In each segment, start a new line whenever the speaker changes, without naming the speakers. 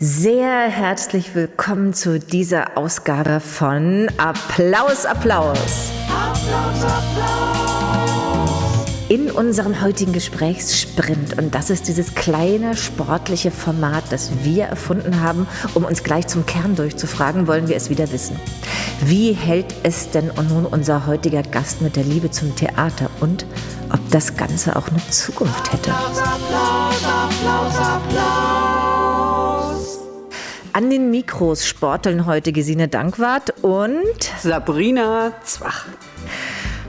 Sehr herzlich willkommen zu dieser Ausgabe von Applaus, Applaus. Applaus, Applaus. In unserem heutigen Gesprächssprint, und das ist dieses kleine sportliche Format, das wir erfunden haben, um uns gleich zum Kern durchzufragen, wollen wir es wieder wissen. Wie hält es denn nun unser heutiger Gast mit der Liebe zum Theater und ob das Ganze auch eine Zukunft hätte? Applaus, Applaus, Applaus, Applaus. An den Mikros sporteln heute Gesine Dankwart und
Sabrina Zwach.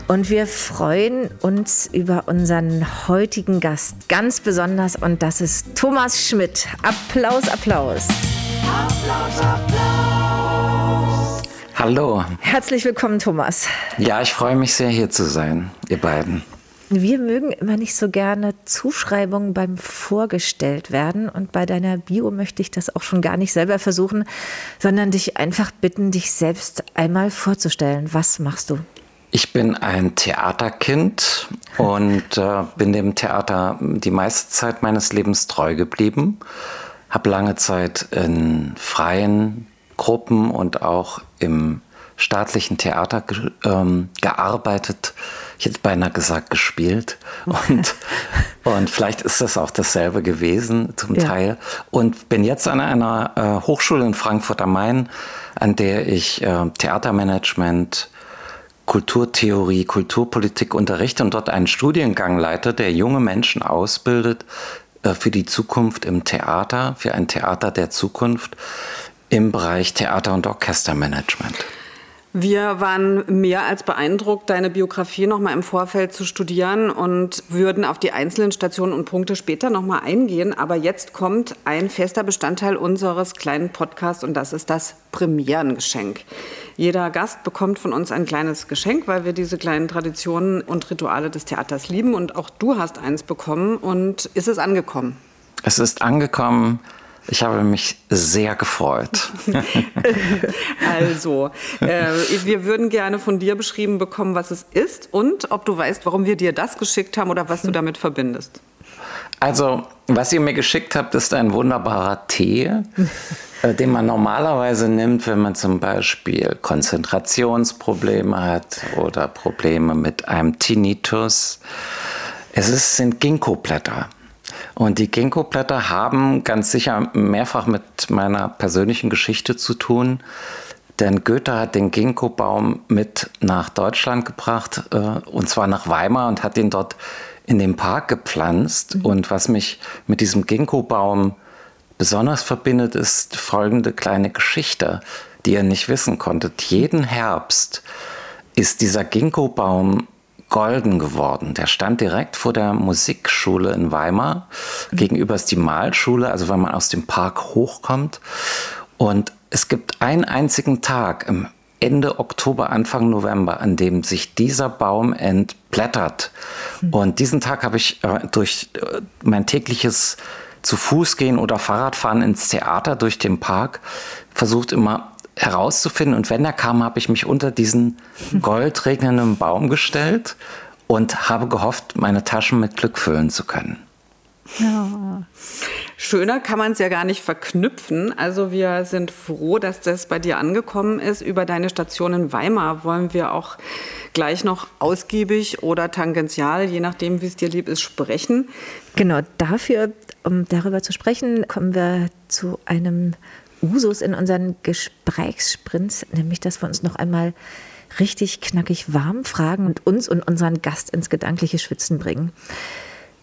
Und wir freuen uns über unseren heutigen Gast ganz besonders und das ist Thomas Schmidt. Applaus, Applaus. Applaus,
Applaus. Hallo.
Herzlich willkommen, Thomas.
Ja, ich freue mich sehr, hier zu sein, ihr beiden.
Wir mögen immer nicht so gerne Zuschreibungen beim Vorgestellt werden. Und bei deiner Bio möchte ich das auch schon gar nicht selber versuchen, sondern dich einfach bitten, dich selbst einmal vorzustellen. Was machst du?
Ich bin ein Theaterkind und äh, bin dem Theater die meiste Zeit meines Lebens treu geblieben. Habe lange Zeit in freien Gruppen und auch im staatlichen Theater ähm, gearbeitet ich hätte beinahe gesagt, gespielt. Und, und vielleicht ist das auch dasselbe gewesen zum ja. Teil. Und bin jetzt an einer äh, Hochschule in Frankfurt am Main, an der ich äh, Theatermanagement, Kulturtheorie, Kulturpolitik unterrichte und dort einen Studiengang leite, der junge Menschen ausbildet äh, für die Zukunft im Theater, für ein Theater der Zukunft im Bereich Theater- und Orchestermanagement.
Wir waren mehr als beeindruckt, deine Biografie noch mal im Vorfeld zu studieren und würden auf die einzelnen Stationen und Punkte später noch mal eingehen. Aber jetzt kommt ein fester Bestandteil unseres kleinen Podcasts und das ist das Premierengeschenk. Jeder Gast bekommt von uns ein kleines Geschenk, weil wir diese kleinen Traditionen und Rituale des Theaters lieben. Und auch du hast eins bekommen. Und ist es angekommen?
Es ist angekommen. Ich habe mich sehr gefreut.
also, äh, wir würden gerne von dir beschrieben bekommen, was es ist und ob du weißt, warum wir dir das geschickt haben oder was du damit verbindest.
Also, was ihr mir geschickt habt, ist ein wunderbarer Tee, äh, den man normalerweise nimmt, wenn man zum Beispiel Konzentrationsprobleme hat oder Probleme mit einem Tinnitus. Es ist, sind Ginkgo-Blätter. Und die Ginkgo-Blätter haben ganz sicher mehrfach mit meiner persönlichen Geschichte zu tun. Denn Goethe hat den Ginkgo-Baum mit nach Deutschland gebracht, äh, und zwar nach Weimar, und hat ihn dort in den Park gepflanzt. Mhm. Und was mich mit diesem Ginkgo-Baum besonders verbindet, ist folgende kleine Geschichte, die ihr nicht wissen konntet. Jeden Herbst ist dieser Ginkgo-Baum golden geworden. Der stand direkt vor der Musikschule in Weimar. Gegenüber ist die Malschule, also wenn man aus dem Park hochkommt. Und es gibt einen einzigen Tag im Ende Oktober, Anfang November, an dem sich dieser Baum entblättert. Mhm. Und diesen Tag habe ich äh, durch äh, mein tägliches zu Fuß gehen oder Fahrradfahren ins Theater durch den Park versucht immer herauszufinden. Und wenn er kam, habe ich mich unter diesen goldregnenden Baum gestellt und habe gehofft, meine Taschen mit Glück füllen zu können.
Ja. Schöner kann man es ja gar nicht verknüpfen. Also wir sind froh, dass das bei dir angekommen ist. Über deine Station in Weimar wollen wir auch gleich noch ausgiebig oder tangential, je nachdem, wie es dir lieb ist, sprechen.
Genau, dafür, um darüber zu sprechen, kommen wir zu einem Usus in unseren Gesprächssprints, nämlich dass wir uns noch einmal richtig knackig warm fragen und uns und unseren Gast ins gedankliche Schwitzen bringen.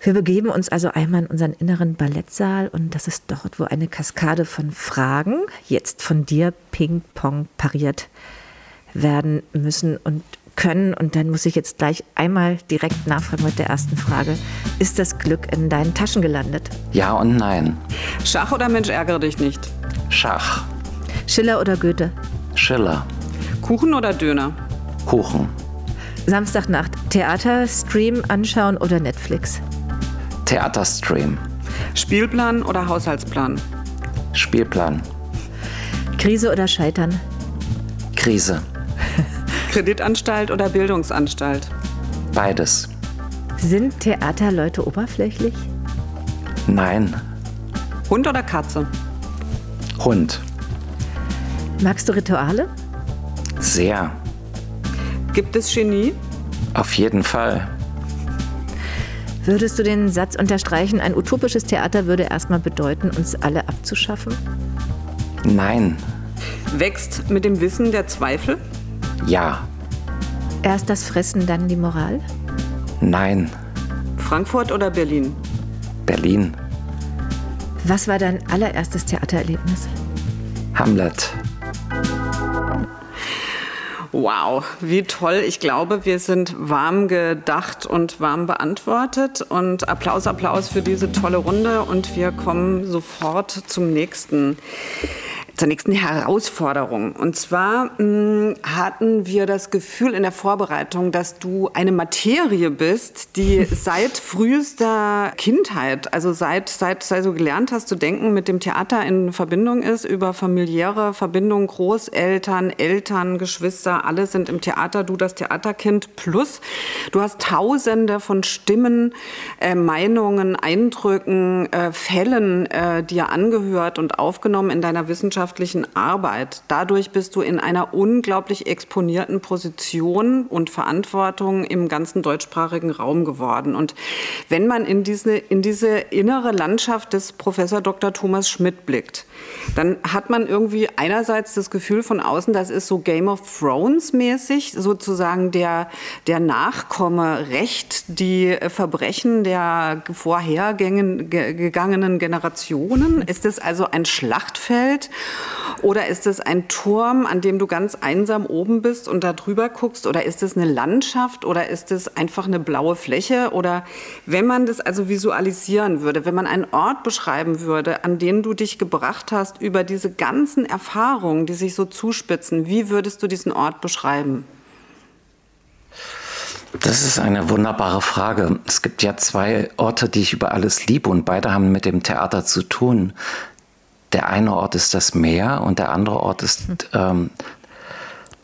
Wir begeben uns also einmal in unseren inneren Ballettsaal und das ist dort, wo eine Kaskade von Fragen jetzt von dir Ping-Pong pariert werden müssen und können. Und dann muss ich jetzt gleich einmal direkt nachfragen mit der ersten Frage. Ist das Glück in deinen Taschen gelandet?
Ja und nein.
Schach oder Mensch ärgere dich nicht?
Schach.
Schiller oder Goethe?
Schiller.
Kuchen oder Döner?
Kuchen.
Samstagnacht Theater, Stream anschauen oder Netflix?
Theaterstream.
Spielplan oder Haushaltsplan?
Spielplan.
Krise oder Scheitern?
Krise.
Kreditanstalt oder Bildungsanstalt?
Beides.
Sind Theaterleute oberflächlich?
Nein.
Hund oder Katze?
Hund.
Magst du Rituale?
Sehr.
Gibt es Genie?
Auf jeden Fall.
Würdest du den Satz unterstreichen, ein utopisches Theater würde erstmal bedeuten, uns alle abzuschaffen?
Nein.
Wächst mit dem Wissen der Zweifel?
Ja.
Erst das Fressen, dann die Moral?
Nein.
Frankfurt oder Berlin?
Berlin.
Was war dein allererstes Theatererlebnis?
Hamlet.
Wow, wie toll. Ich glaube, wir sind warm gedacht und warm beantwortet. Und Applaus, Applaus für diese tolle Runde. Und wir kommen sofort zum nächsten zur nächsten Herausforderung. Und zwar mh, hm, hatten wir das Gefühl in der Vorbereitung, dass du eine Materie bist, die seit frühester Kindheit, also seit, seit, seit du gelernt hast zu denken, mit dem Theater in Verbindung ist, über familiäre Verbindungen, Großeltern, Eltern, Geschwister, alle sind im Theater, du das Theaterkind plus. Du hast tausende von Stimmen, äh, Meinungen, Eindrücken, äh, Fällen äh, dir angehört und aufgenommen in deiner Wissenschaft wissenschaftlichen Arbeit. Dadurch bist du in einer unglaublich exponierten Position und Verantwortung im ganzen deutschsprachigen Raum geworden. Und wenn man in diese, in diese innere Landschaft des Professor Dr. Thomas Schmidt blickt, dann hat man irgendwie einerseits das Gefühl von außen, das ist so Game of Thrones mäßig, sozusagen der, der Nachkomme recht die Verbrechen der vorhergegangenen Generationen. Ist es also ein Schlachtfeld oder ist es ein Turm, an dem du ganz einsam oben bist und da drüber guckst? Oder ist es eine Landschaft? Oder ist es einfach eine blaue Fläche? Oder wenn man das also visualisieren würde, wenn man einen Ort beschreiben würde, an den du dich gebracht hast über diese ganzen Erfahrungen, die sich so zuspitzen, wie würdest du diesen Ort beschreiben?
Das ist eine wunderbare Frage. Es gibt ja zwei Orte, die ich über alles liebe und beide haben mit dem Theater zu tun der eine Ort ist das Meer und der andere Ort ist ähm,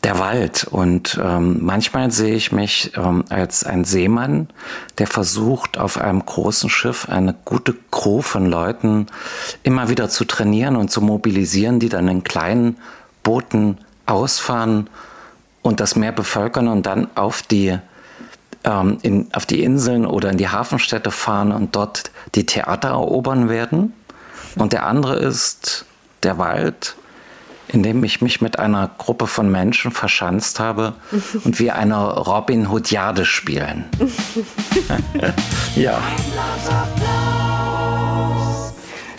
der Wald. Und ähm, manchmal sehe ich mich ähm, als ein Seemann, der versucht, auf einem großen Schiff eine gute Crew von Leuten immer wieder zu trainieren und zu mobilisieren, die dann in kleinen Booten ausfahren und das Meer bevölkern und dann auf die, ähm, in, auf die Inseln oder in die Hafenstädte fahren und dort die Theater erobern werden. Und der andere ist der Wald, in dem ich mich mit einer Gruppe von Menschen verschanzt habe und wir eine Robin Hoodiade spielen.
ja.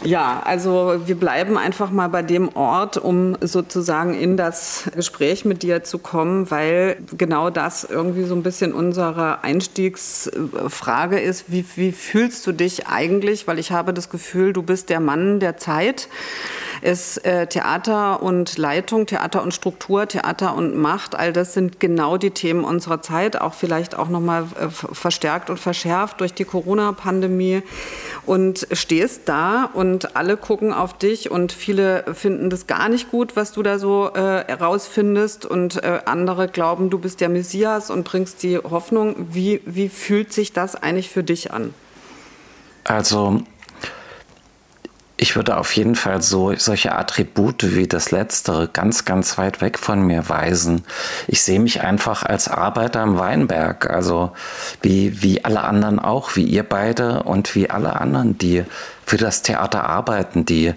Ja, also wir bleiben einfach mal bei dem Ort, um sozusagen in das Gespräch mit dir zu kommen, weil genau das irgendwie so ein bisschen unsere Einstiegsfrage ist. Wie, wie fühlst du dich eigentlich? Weil ich habe das Gefühl, du bist der Mann der Zeit ist äh, Theater und Leitung, Theater und Struktur, Theater und Macht. All das sind genau die Themen unserer Zeit, auch vielleicht auch nochmal äh, verstärkt und verschärft durch die Corona-Pandemie. Und stehst da und alle gucken auf dich und viele finden das gar nicht gut, was du da so äh, und äh, andere glauben, du bist der Messias und bringst die Hoffnung. Wie, wie fühlt sich das eigentlich für dich an?
Also ich würde auf jeden Fall so solche Attribute wie das letztere ganz, ganz weit weg von mir weisen. Ich sehe mich einfach als Arbeiter im Weinberg, also wie, wie alle anderen auch, wie ihr beide und wie alle anderen, die für das Theater arbeiten, die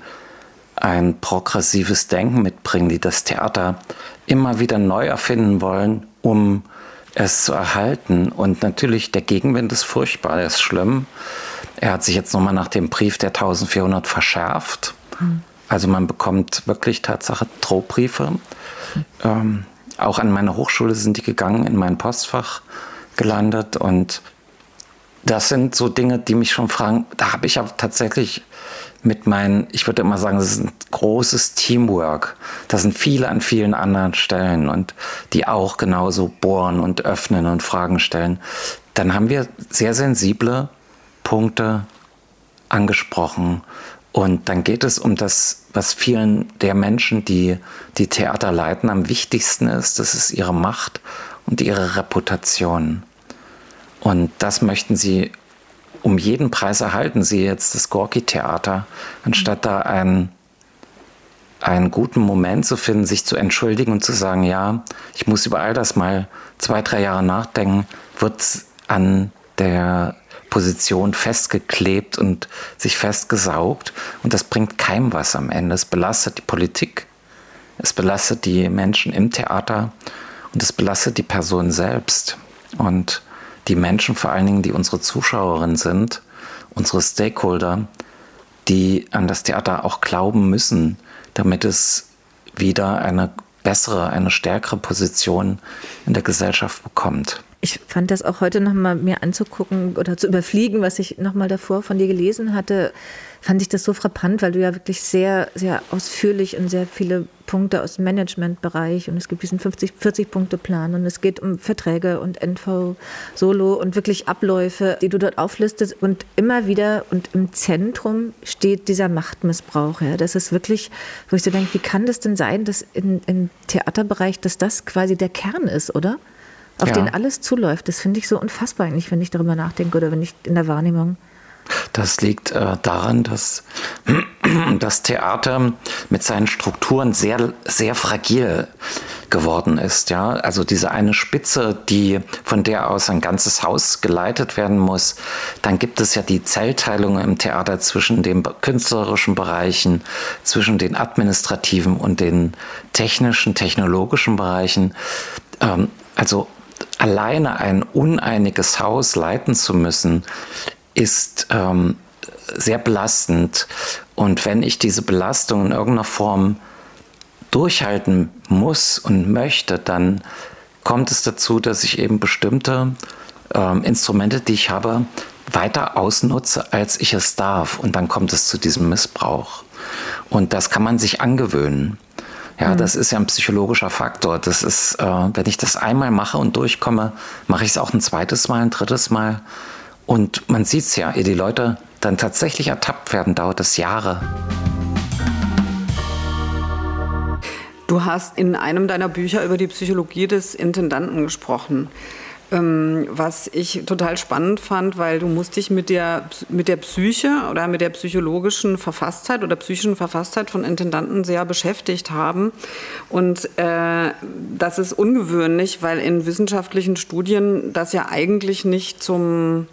ein progressives Denken mitbringen, die das Theater immer wieder neu erfinden wollen, um es zu erhalten. Und natürlich, der Gegenwind ist furchtbar, der ist schlimm. Er hat sich jetzt nochmal nach dem Brief der 1400 verschärft. Mhm. Also man bekommt wirklich Tatsache Drohbriefe. Mhm. Ähm, auch an meine Hochschule sind die gegangen, in mein Postfach gelandet. Und das sind so Dinge, die mich schon fragen. Da habe ich aber tatsächlich mit meinen, ich würde immer sagen, das ist ein großes Teamwork. Da sind viele an vielen anderen Stellen und die auch genauso bohren und öffnen und Fragen stellen. Dann haben wir sehr sensible Punkte angesprochen. Und dann geht es um das, was vielen der Menschen, die die Theater leiten, am wichtigsten ist. Das ist ihre Macht und ihre Reputation. Und das möchten sie um jeden Preis erhalten. Sie jetzt das Gorki-Theater, anstatt da ein einen guten Moment zu finden, sich zu entschuldigen und zu sagen, ja, ich muss über all das mal zwei, drei Jahre nachdenken, wird an der Position festgeklebt und sich festgesaugt. Und das bringt keinem was am Ende. Es belastet die Politik, es belastet die Menschen im Theater und es belastet die Person selbst. Und die Menschen vor allen Dingen, die unsere Zuschauerinnen sind, unsere Stakeholder, die an das Theater auch glauben müssen, damit es wieder eine bessere, eine stärkere Position in der Gesellschaft bekommt.
Ich fand das auch heute nochmal mir anzugucken oder zu überfliegen, was ich nochmal davor von dir gelesen hatte, fand ich das so frappant, weil du ja wirklich sehr, sehr ausführlich und sehr viele Punkte aus dem Managementbereich und es gibt diesen 50, 40-Punkte-Plan und es geht um Verträge und NV Solo und wirklich Abläufe, die du dort auflistest und immer wieder und im Zentrum steht dieser Machtmissbrauch. Ja. Das ist wirklich, wo ich so denke, wie kann das denn sein, dass im Theaterbereich, dass das quasi der Kern ist, oder? Auf ja. den alles zuläuft. Das finde ich so unfassbar eigentlich, wenn ich darüber nachdenke oder wenn ich in der Wahrnehmung.
Das liegt äh, daran, dass das Theater mit seinen Strukturen sehr, sehr fragil geworden ist. Ja? Also diese eine Spitze, die von der aus ein ganzes Haus geleitet werden muss. Dann gibt es ja die Zellteilung im Theater zwischen den künstlerischen Bereichen, zwischen den administrativen und den technischen, technologischen Bereichen. Ähm, also alleine ein uneiniges Haus leiten zu müssen, ist ähm, sehr belastend. Und wenn ich diese Belastung in irgendeiner Form durchhalten muss und möchte, dann kommt es dazu, dass ich eben bestimmte ähm, Instrumente, die ich habe, weiter ausnutze, als ich es darf. Und dann kommt es zu diesem Missbrauch. Und das kann man sich angewöhnen. Ja, mhm. das ist ja ein psychologischer Faktor. Das ist, äh, wenn ich das einmal mache und durchkomme, mache ich es auch ein zweites Mal, ein drittes Mal. Und man sieht es ja, ehe die Leute dann tatsächlich ertappt werden, dauert es Jahre.
Du hast in einem deiner Bücher über die Psychologie des Intendanten gesprochen. Ähm, was ich total spannend fand, weil du musst dich mit der, mit der Psyche oder mit der psychologischen Verfasstheit oder psychischen Verfasstheit von Intendanten sehr beschäftigt haben. Und äh, das ist ungewöhnlich, weil in wissenschaftlichen Studien das ja eigentlich nicht zum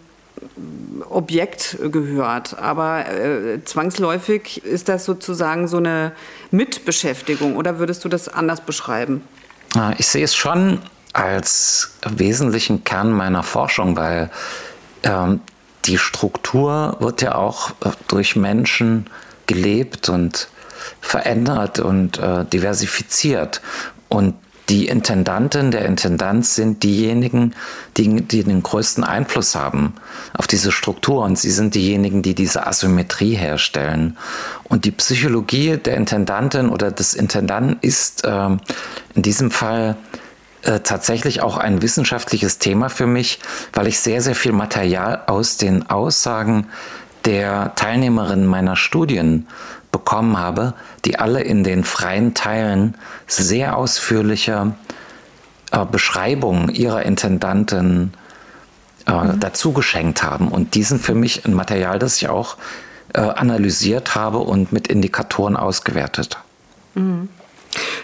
Objekt gehört. Aber äh, zwangsläufig ist das sozusagen so eine Mitbeschäftigung oder würdest du das anders beschreiben?
Ich sehe es schon als wesentlichen Kern meiner Forschung, weil ähm, die Struktur wird ja auch äh, durch Menschen gelebt und verändert und äh, diversifiziert. Und die Intendantin, der Intendant sind diejenigen, die, die den größten Einfluss haben auf diese Struktur und sie sind diejenigen, die diese Asymmetrie herstellen. Und die Psychologie der Intendantin oder des Intendanten ist äh, in diesem Fall äh, tatsächlich auch ein wissenschaftliches Thema für mich, weil ich sehr, sehr viel Material aus den Aussagen der Teilnehmerinnen meiner Studien bekommen habe, die alle in den freien Teilen sehr ausführliche äh, Beschreibungen ihrer Intendanten äh, mhm. dazu geschenkt haben. Und die sind für mich ein Material, das ich auch äh, analysiert habe und mit Indikatoren ausgewertet.
Mhm.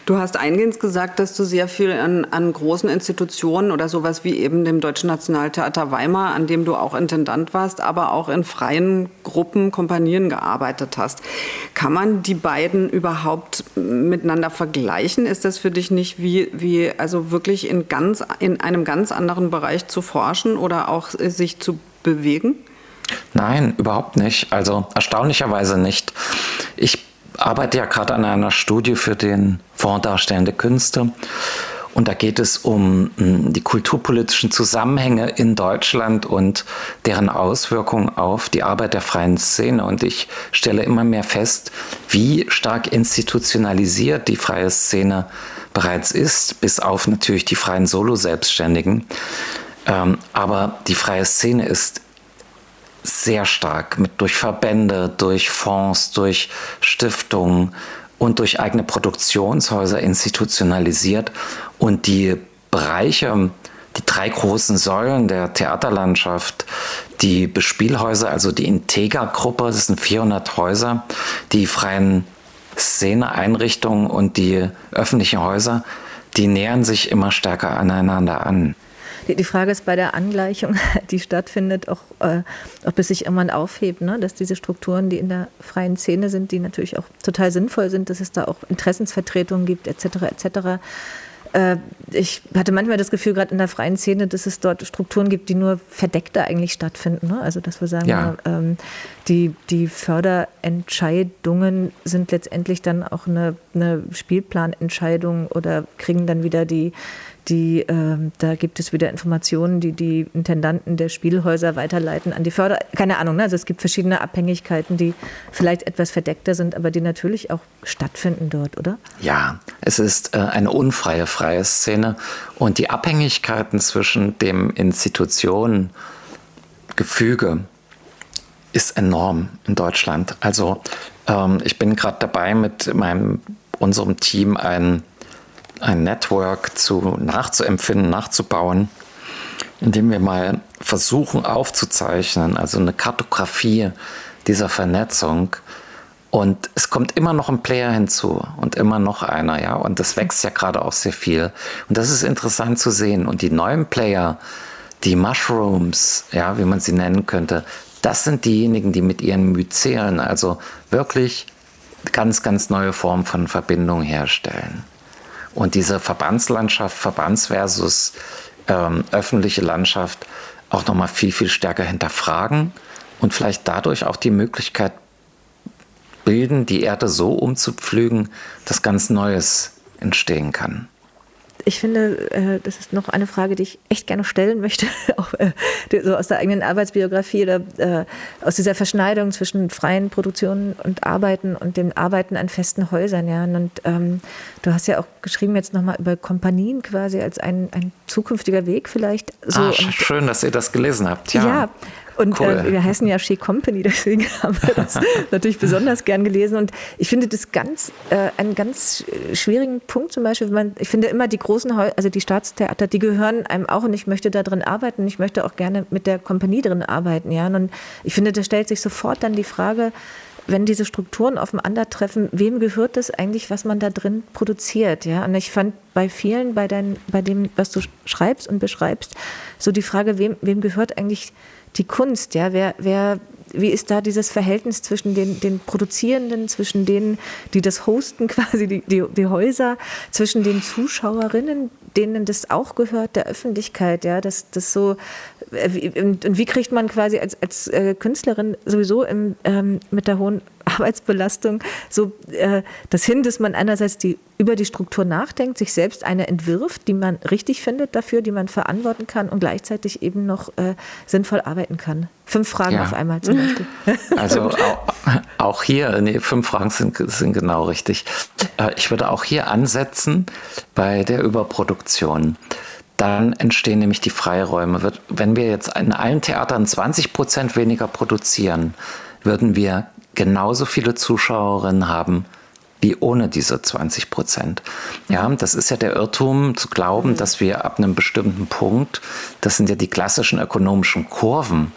Du hast eingehend gesagt, dass du sehr viel an, an, großen Institutionen oder sowas wie eben dem Deutschen Nationaltheater Weimar, an dem du auch Intendant warst, aber auch in freien Gruppen, Kompanien gearbeitet hast. Kann man die beiden überhaupt miteinander vergleichen? Ist das für dich nicht wie, wie also wirklich in, ganz, in einem ganz anderen Bereich zu forschen oder auch sich zu bewegen?
Nein, überhaupt nicht. Also erstaunlicherweise nicht. Ich arbeite ja gerade an einer Studie für den Fonds Darstellende Künste. Und da geht es um hm, die kulturpolitischen Zusammenhänge in Deutschland und deren Auswirkungen auf die Arbeit der freien Szene. Und ich stelle immer mehr fest, wie stark institutionalisiert die freie Szene bereits ist, bis auf natürlich die freien Solo-Selbstständigen. Ähm, aber die freie Szene ist sehr stark mit, durch Verbände, durch Fonds, durch Stiftungen und durch eigene Produktionshäuser institutionalisiert. Und die Bereiche, die drei großen Säulen der Theaterlandschaft, die Bespielhäuser, also die Integra-Gruppe, das sind 400 Häuser, die freien Szeneeinrichtungen und die öffentlichen Häuser, die nähern sich immer stärker aneinander an.
Die, die Frage ist bei der Angleichung, die stattfindet, auch, äh, ob es sich irgendwann aufhebt, ne? dass diese Strukturen, die in der freien Szene sind, die natürlich auch total sinnvoll sind, dass es da auch Interessensvertretungen gibt, etc., etc., äh, ich hatte manchmal das Gefühl, gerade in der freien Szene, dass es dort Strukturen gibt, die nur verdeckter eigentlich stattfinden. Ne? Also dass wir sagen, ja. ähm, die, die Förderentscheidungen sind letztendlich dann auch eine, eine Spielplanentscheidung oder kriegen dann wieder die die, äh, da gibt es wieder Informationen, die die Intendanten der Spielhäuser weiterleiten an die Förder. Keine Ahnung, ne? also es gibt verschiedene Abhängigkeiten, die vielleicht etwas verdeckter sind, aber die natürlich auch stattfinden dort, oder?
Ja, es ist äh, eine unfreie freie Szene und die Abhängigkeiten zwischen dem Institutionengefüge ist enorm in Deutschland. Also ähm, ich bin gerade dabei, mit meinem unserem Team ein ein Network zu, nachzuempfinden, nachzubauen, indem wir mal versuchen aufzuzeichnen, also eine Kartografie dieser Vernetzung. Und es kommt immer noch ein Player hinzu und immer noch einer, ja. Und das wächst ja gerade auch sehr viel. Und das ist interessant zu sehen. Und die neuen Player, die Mushrooms, ja, wie man sie nennen könnte, das sind diejenigen, die mit ihren Myzelen also wirklich ganz, ganz neue Formen von Verbindung herstellen und diese Verbandslandschaft, Verbands versus ähm, öffentliche Landschaft auch nochmal viel, viel stärker hinterfragen und vielleicht dadurch auch die Möglichkeit bilden, die Erde so umzupflügen, dass ganz Neues entstehen kann
ich finde, äh, das ist noch eine Frage, die ich echt gerne stellen möchte, auch äh, so aus der eigenen Arbeitsbiografie oder äh, aus dieser Verschneidung zwischen freien Produktionen und Arbeiten und dem Arbeiten an festen Häusern. Ja. Und ähm, du hast ja auch geschrieben jetzt nochmal über Kompanien quasi als ein, ein zukünftiger Weg vielleicht.
So. Ah, schön, dass ihr das gelesen habt. Ja,
ja und äh, cool. äh, wir heißen ja She Company, deswegen haben wir das natürlich besonders gern gelesen. Und ich finde das ganz, äh, einen ganz schwierigen Punkt zum Beispiel, man, ich finde immer die großen, Heu also die Staatstheater, die gehören einem auch und ich möchte da drin arbeiten. Ich möchte auch gerne mit der Kompanie drin arbeiten. Ja? Und ich finde, da stellt sich sofort dann die Frage, wenn diese Strukturen aufeinandertreffen, wem gehört das eigentlich, was man da drin produziert? Ja? Und ich fand bei vielen, bei, dein, bei dem, was du schreibst und beschreibst, so die Frage, wem, wem gehört eigentlich die Kunst, ja, wer, wer, wie ist da dieses Verhältnis zwischen den, den Produzierenden, zwischen denen, die das hosten, quasi die, die, die Häuser, zwischen den Zuschauerinnen, denen das auch gehört, der Öffentlichkeit, ja, das, das so, und, und wie kriegt man quasi als, als äh, Künstlerin sowieso im, ähm, mit der hohen Arbeitsbelastung so äh, das hin, dass man einerseits die, über die Struktur nachdenkt, sich selbst eine entwirft, die man richtig findet dafür, die man verantworten kann und gleichzeitig eben noch äh, sinnvoll arbeiten kann. Fünf Fragen ja. auf einmal zum Beispiel.
Also auch, auch hier, nee, fünf Fragen sind, sind genau richtig. Äh, ich würde auch hier ansetzen bei der Überproduktion dann entstehen nämlich die Freiräume. Wenn wir jetzt in allen Theatern 20 Prozent weniger produzieren, würden wir genauso viele Zuschauerinnen haben wie ohne diese 20 Prozent. Ja, das ist ja der Irrtum zu glauben, dass wir ab einem bestimmten Punkt, das sind ja die klassischen ökonomischen Kurven,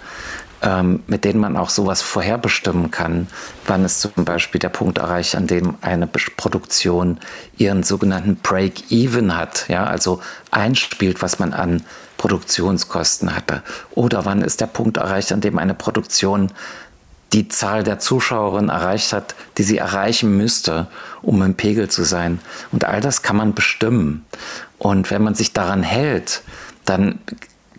ähm, mit denen man auch sowas vorherbestimmen kann, wann es zum Beispiel der Punkt erreicht, an dem eine Produktion ihren sogenannten Break-Even hat, ja, also einspielt, was man an Produktionskosten hatte. Oder wann ist der Punkt erreicht, an dem eine Produktion die Zahl der Zuschauerinnen erreicht hat, die sie erreichen müsste, um im Pegel zu sein. Und all das kann man bestimmen. Und wenn man sich daran hält, dann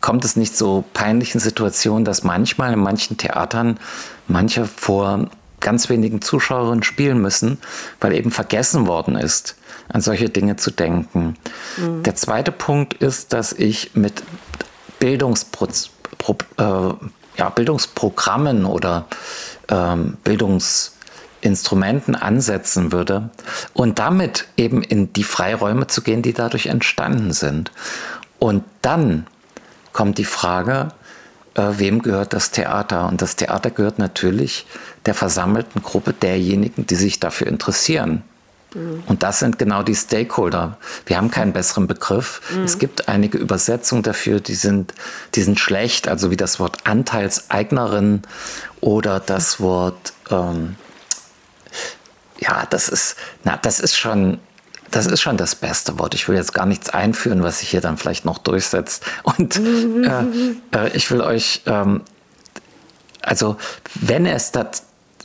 kommt es nicht so peinlichen Situationen, dass manchmal in manchen Theatern manche vor ganz wenigen Zuschauerinnen spielen müssen, weil eben vergessen worden ist, an solche Dinge zu denken. Mhm. Der zweite Punkt ist, dass ich mit Bildungspro äh, ja, Bildungsprogrammen oder ähm, Bildungsinstrumenten ansetzen würde und damit eben in die Freiräume zu gehen, die dadurch entstanden sind. Und dann kommt die Frage, äh, wem gehört das Theater? Und das Theater gehört natürlich der versammelten Gruppe derjenigen, die sich dafür interessieren. Mhm. Und das sind genau die Stakeholder. Wir haben keinen besseren Begriff. Mhm. Es gibt einige Übersetzungen dafür, die sind, die sind schlecht, also wie das Wort Anteilseignerin oder das Wort ähm, ja, das ist, na, das ist schon, das ist schon das beste Wort. Ich will jetzt gar nichts einführen, was sich hier dann vielleicht noch durchsetzt. Und äh, äh, ich will euch, ähm, also wenn es, das,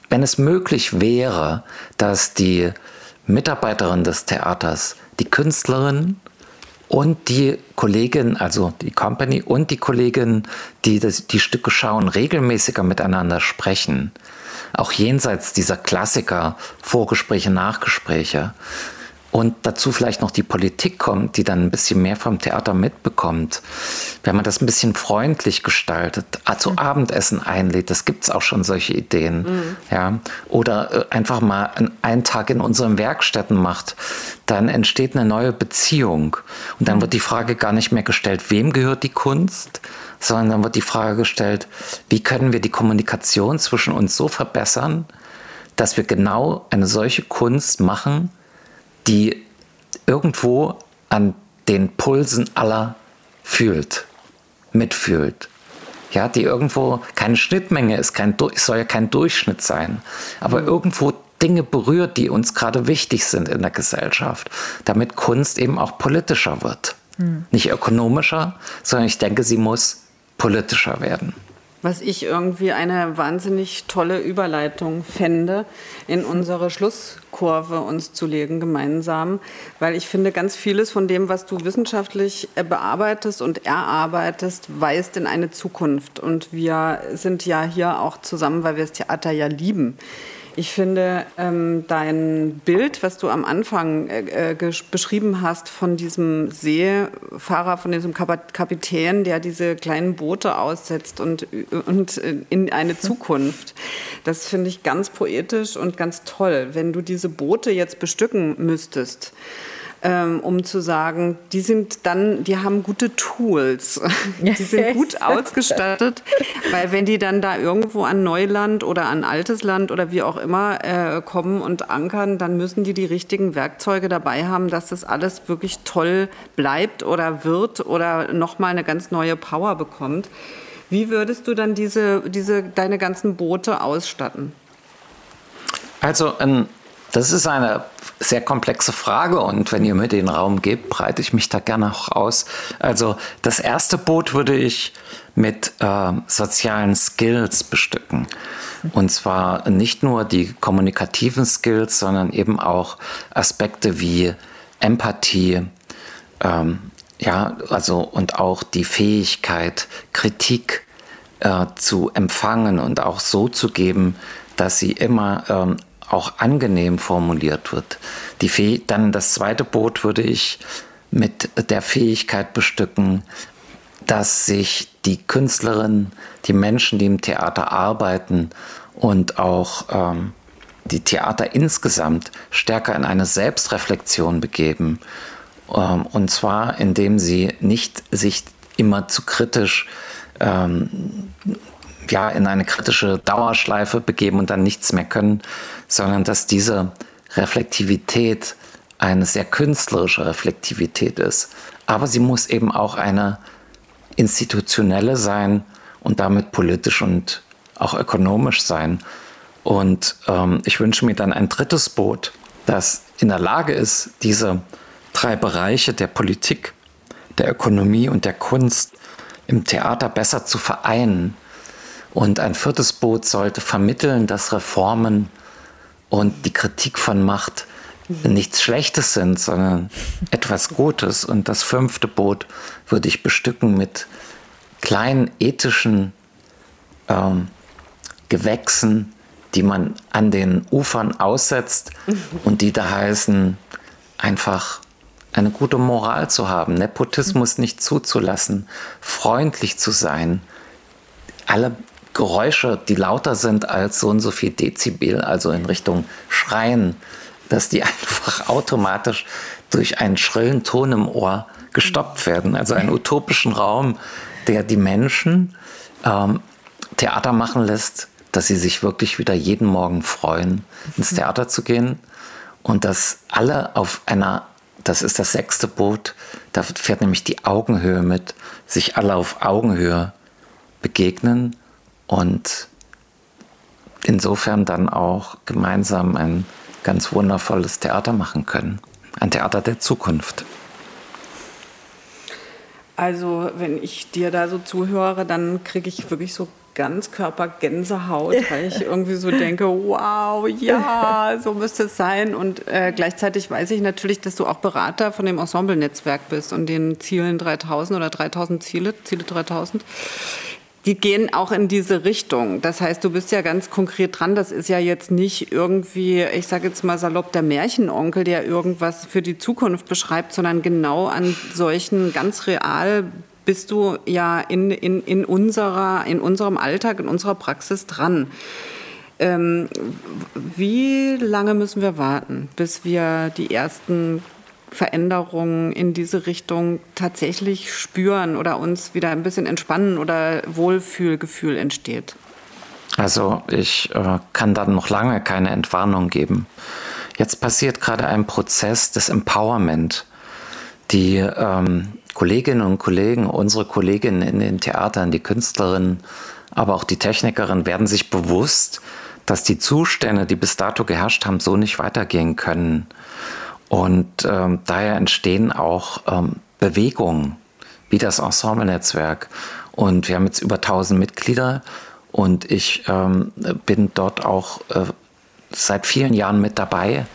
wenn es möglich wäre, dass die Mitarbeiterin des Theaters, die Künstlerin und die Kollegin, also die Company und die Kollegin, die das, die Stücke schauen, regelmäßiger miteinander sprechen, auch jenseits dieser Klassiker, Vorgespräche, Nachgespräche, und dazu vielleicht noch die Politik kommt, die dann ein bisschen mehr vom Theater mitbekommt, wenn man das ein bisschen freundlich gestaltet, ah, zu mhm. Abendessen einlädt, das gibt es auch schon solche Ideen, mhm. ja, oder äh, einfach mal einen Tag in unseren Werkstätten macht, dann entsteht eine neue Beziehung und dann mhm. wird die Frage gar nicht mehr gestellt, wem gehört die Kunst, sondern dann wird die Frage gestellt, wie können wir die Kommunikation zwischen uns so verbessern, dass wir genau eine solche Kunst machen, die irgendwo an den Pulsen aller fühlt, mitfühlt. Ja, die irgendwo keine Schnittmenge ist, kein, soll ja kein Durchschnitt sein, aber mhm. irgendwo Dinge berührt, die uns gerade wichtig sind in der Gesellschaft, damit Kunst eben auch politischer wird. Mhm. Nicht ökonomischer, sondern ich denke, sie muss politischer werden.
Was ich irgendwie eine wahnsinnig tolle Überleitung fände, in unsere Schlusskurve uns zu legen gemeinsam, weil ich finde, ganz vieles von dem, was du wissenschaftlich bearbeitest und erarbeitest, weist in eine Zukunft. Und wir sind ja hier auch zusammen, weil wir das Theater ja lieben. Ich finde ähm, dein Bild, was du am Anfang äh, äh beschrieben hast von diesem Seefahrer, von diesem Kapitän, der diese kleinen Boote aussetzt und, und äh, in eine Zukunft, das finde ich ganz poetisch und ganz toll. Wenn du diese Boote jetzt bestücken müsstest, ähm, um zu sagen, die sind dann, die haben gute Tools, die sind gut ausgestattet, weil wenn die dann da irgendwo an Neuland oder an altes Land oder wie auch immer äh, kommen und ankern, dann müssen die die richtigen Werkzeuge dabei haben, dass das alles wirklich toll bleibt oder wird oder nochmal eine ganz neue Power bekommt. Wie würdest du dann diese, diese, deine ganzen Boote ausstatten?
Also ein das ist eine sehr komplexe Frage und wenn ihr mir den Raum gebt, breite ich mich da gerne auch aus. Also das erste Boot würde ich mit äh, sozialen Skills bestücken. Und zwar nicht nur die kommunikativen Skills, sondern eben auch Aspekte wie Empathie, ähm, ja, also und auch die Fähigkeit, Kritik äh, zu empfangen und auch so zu geben, dass sie immer ähm, auch angenehm formuliert wird. Die Fäh dann das zweite Boot würde ich mit der Fähigkeit bestücken, dass sich die Künstlerinnen, die Menschen, die im Theater arbeiten und auch ähm, die Theater insgesamt stärker in eine Selbstreflexion begeben. Ähm, und zwar, indem sie nicht sich immer zu kritisch ähm, ja, in eine kritische Dauerschleife begeben und dann nichts mehr können, sondern dass diese Reflektivität eine sehr künstlerische Reflektivität ist. Aber sie muss eben auch eine institutionelle sein und damit politisch und auch ökonomisch sein. Und ähm, ich wünsche mir dann ein drittes Boot, das in der Lage ist, diese drei Bereiche der Politik, der Ökonomie und der Kunst im Theater besser zu vereinen und ein viertes Boot sollte vermitteln, dass Reformen und die Kritik von Macht nichts Schlechtes sind, sondern etwas Gutes. Und das fünfte Boot würde ich bestücken mit kleinen ethischen ähm, Gewächsen, die man an den Ufern aussetzt und die da heißen, einfach eine gute Moral zu haben, Nepotismus nicht zuzulassen, freundlich zu sein, alle Geräusche, die lauter sind als so und so viel Dezibel, also in Richtung Schreien, dass die einfach automatisch durch einen schrillen Ton im Ohr gestoppt werden. Also einen utopischen Raum, der die Menschen ähm, Theater machen lässt, dass sie sich wirklich wieder jeden Morgen freuen, ins Theater zu gehen und dass alle auf einer, das ist das sechste Boot, da fährt nämlich die Augenhöhe mit, sich alle auf Augenhöhe begegnen und insofern dann auch gemeinsam ein ganz wundervolles Theater machen können. Ein Theater der Zukunft.
Also, wenn ich dir da so zuhöre, dann kriege ich wirklich so Ganzkörper-Gänsehaut, weil ich irgendwie so denke, wow, ja, so müsste es sein. Und äh, gleichzeitig weiß ich natürlich, dass du auch Berater von dem Ensemble-Netzwerk bist und den Zielen 3000 oder 3000 Ziele, Ziele 3000 die gehen auch in diese Richtung. Das heißt, du bist ja ganz konkret dran. Das ist ja jetzt nicht irgendwie, ich sage jetzt mal salopp, der Märchenonkel, der irgendwas für die Zukunft beschreibt, sondern genau an solchen ganz real bist du ja in, in, in, unserer, in unserem Alltag, in unserer Praxis dran. Ähm, wie lange müssen wir warten, bis wir die ersten Veränderungen in diese Richtung tatsächlich spüren oder uns wieder ein bisschen entspannen oder Wohlfühlgefühl entsteht?
Also ich äh, kann da noch lange keine Entwarnung geben. Jetzt passiert gerade ein Prozess des Empowerment. Die ähm, Kolleginnen und Kollegen, unsere Kolleginnen in den Theatern, die Künstlerinnen, aber auch die Technikerinnen werden sich bewusst, dass die Zustände, die bis dato geherrscht haben, so nicht weitergehen können. Und ähm, daher entstehen auch ähm, Bewegungen wie das Ensemble-Netzwerk. Und wir haben jetzt über 1000 Mitglieder und ich ähm, bin dort auch äh, seit vielen Jahren mit dabei,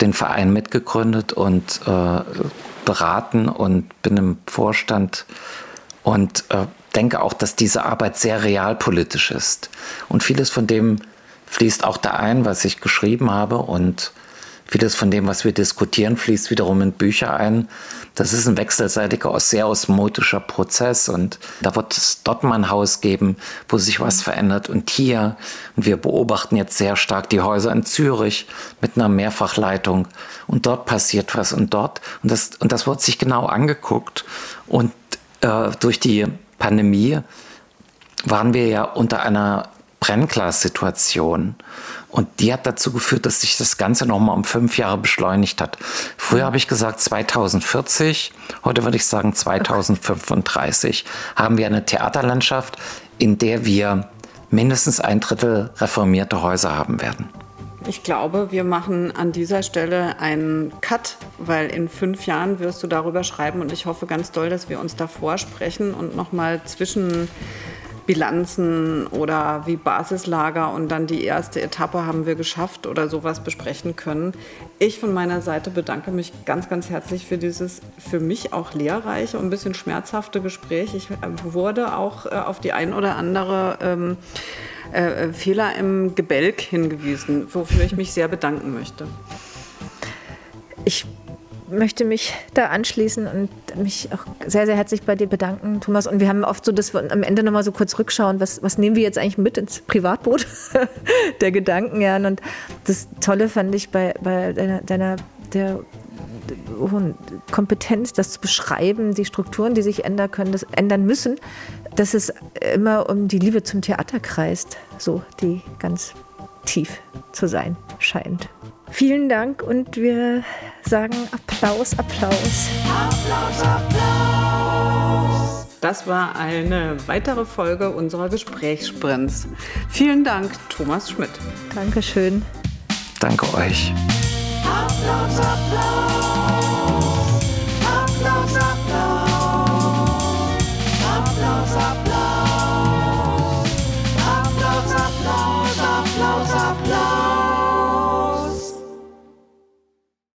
den Verein mitgegründet und äh, beraten und bin im Vorstand und äh, denke auch, dass diese Arbeit sehr realpolitisch ist. Und vieles von dem fließt auch da ein, was ich geschrieben habe und Vieles von dem, was wir diskutieren, fließt wiederum in Bücher ein. Das ist ein wechselseitiger, sehr osmotischer Prozess und da wird es dort mal ein Haus geben, wo sich was verändert und hier. Und wir beobachten jetzt sehr stark die Häuser in Zürich mit einer Mehrfachleitung und dort passiert was und dort. Und das, und das wird sich genau angeguckt und äh, durch die Pandemie waren wir ja unter einer Brennglas-Situation. Und die hat dazu geführt, dass sich das Ganze nochmal um fünf Jahre beschleunigt hat. Früher habe ich gesagt 2040, heute würde ich sagen 2035 haben wir eine Theaterlandschaft, in der wir mindestens ein Drittel reformierte Häuser haben werden.
Ich glaube, wir machen an dieser Stelle einen Cut, weil in fünf Jahren wirst du darüber schreiben und ich hoffe ganz doll, dass wir uns davor sprechen und nochmal zwischen Bilanzen oder wie Basislager und dann die erste Etappe haben wir geschafft oder sowas besprechen können. Ich von meiner Seite bedanke mich ganz, ganz herzlich für dieses für mich auch lehrreiche und ein bisschen schmerzhafte Gespräch. Ich äh, wurde auch äh, auf die ein oder andere ähm, äh, Fehler im Gebälk hingewiesen, wofür ich mich sehr bedanken möchte.
Ich möchte mich da anschließen und mich auch sehr, sehr herzlich bei dir bedanken, Thomas. Und wir haben oft so, dass wir am Ende nochmal so kurz rückschauen, was, was nehmen wir jetzt eigentlich mit ins Privatboot der Gedanken, ja. Und das Tolle fand ich bei, bei deiner, deiner der hohen Kompetenz, das zu beschreiben, die Strukturen, die sich ändern können, das ändern müssen, dass es immer um die Liebe zum Theater kreist, so die ganz tief zu sein scheint. Vielen Dank und wir sagen Applaus, Applaus. Applaus,
Applaus. Das war eine weitere Folge unserer Gesprächssprints. Vielen Dank, Thomas Schmidt.
Dankeschön.
Danke euch. Applaus, Applaus.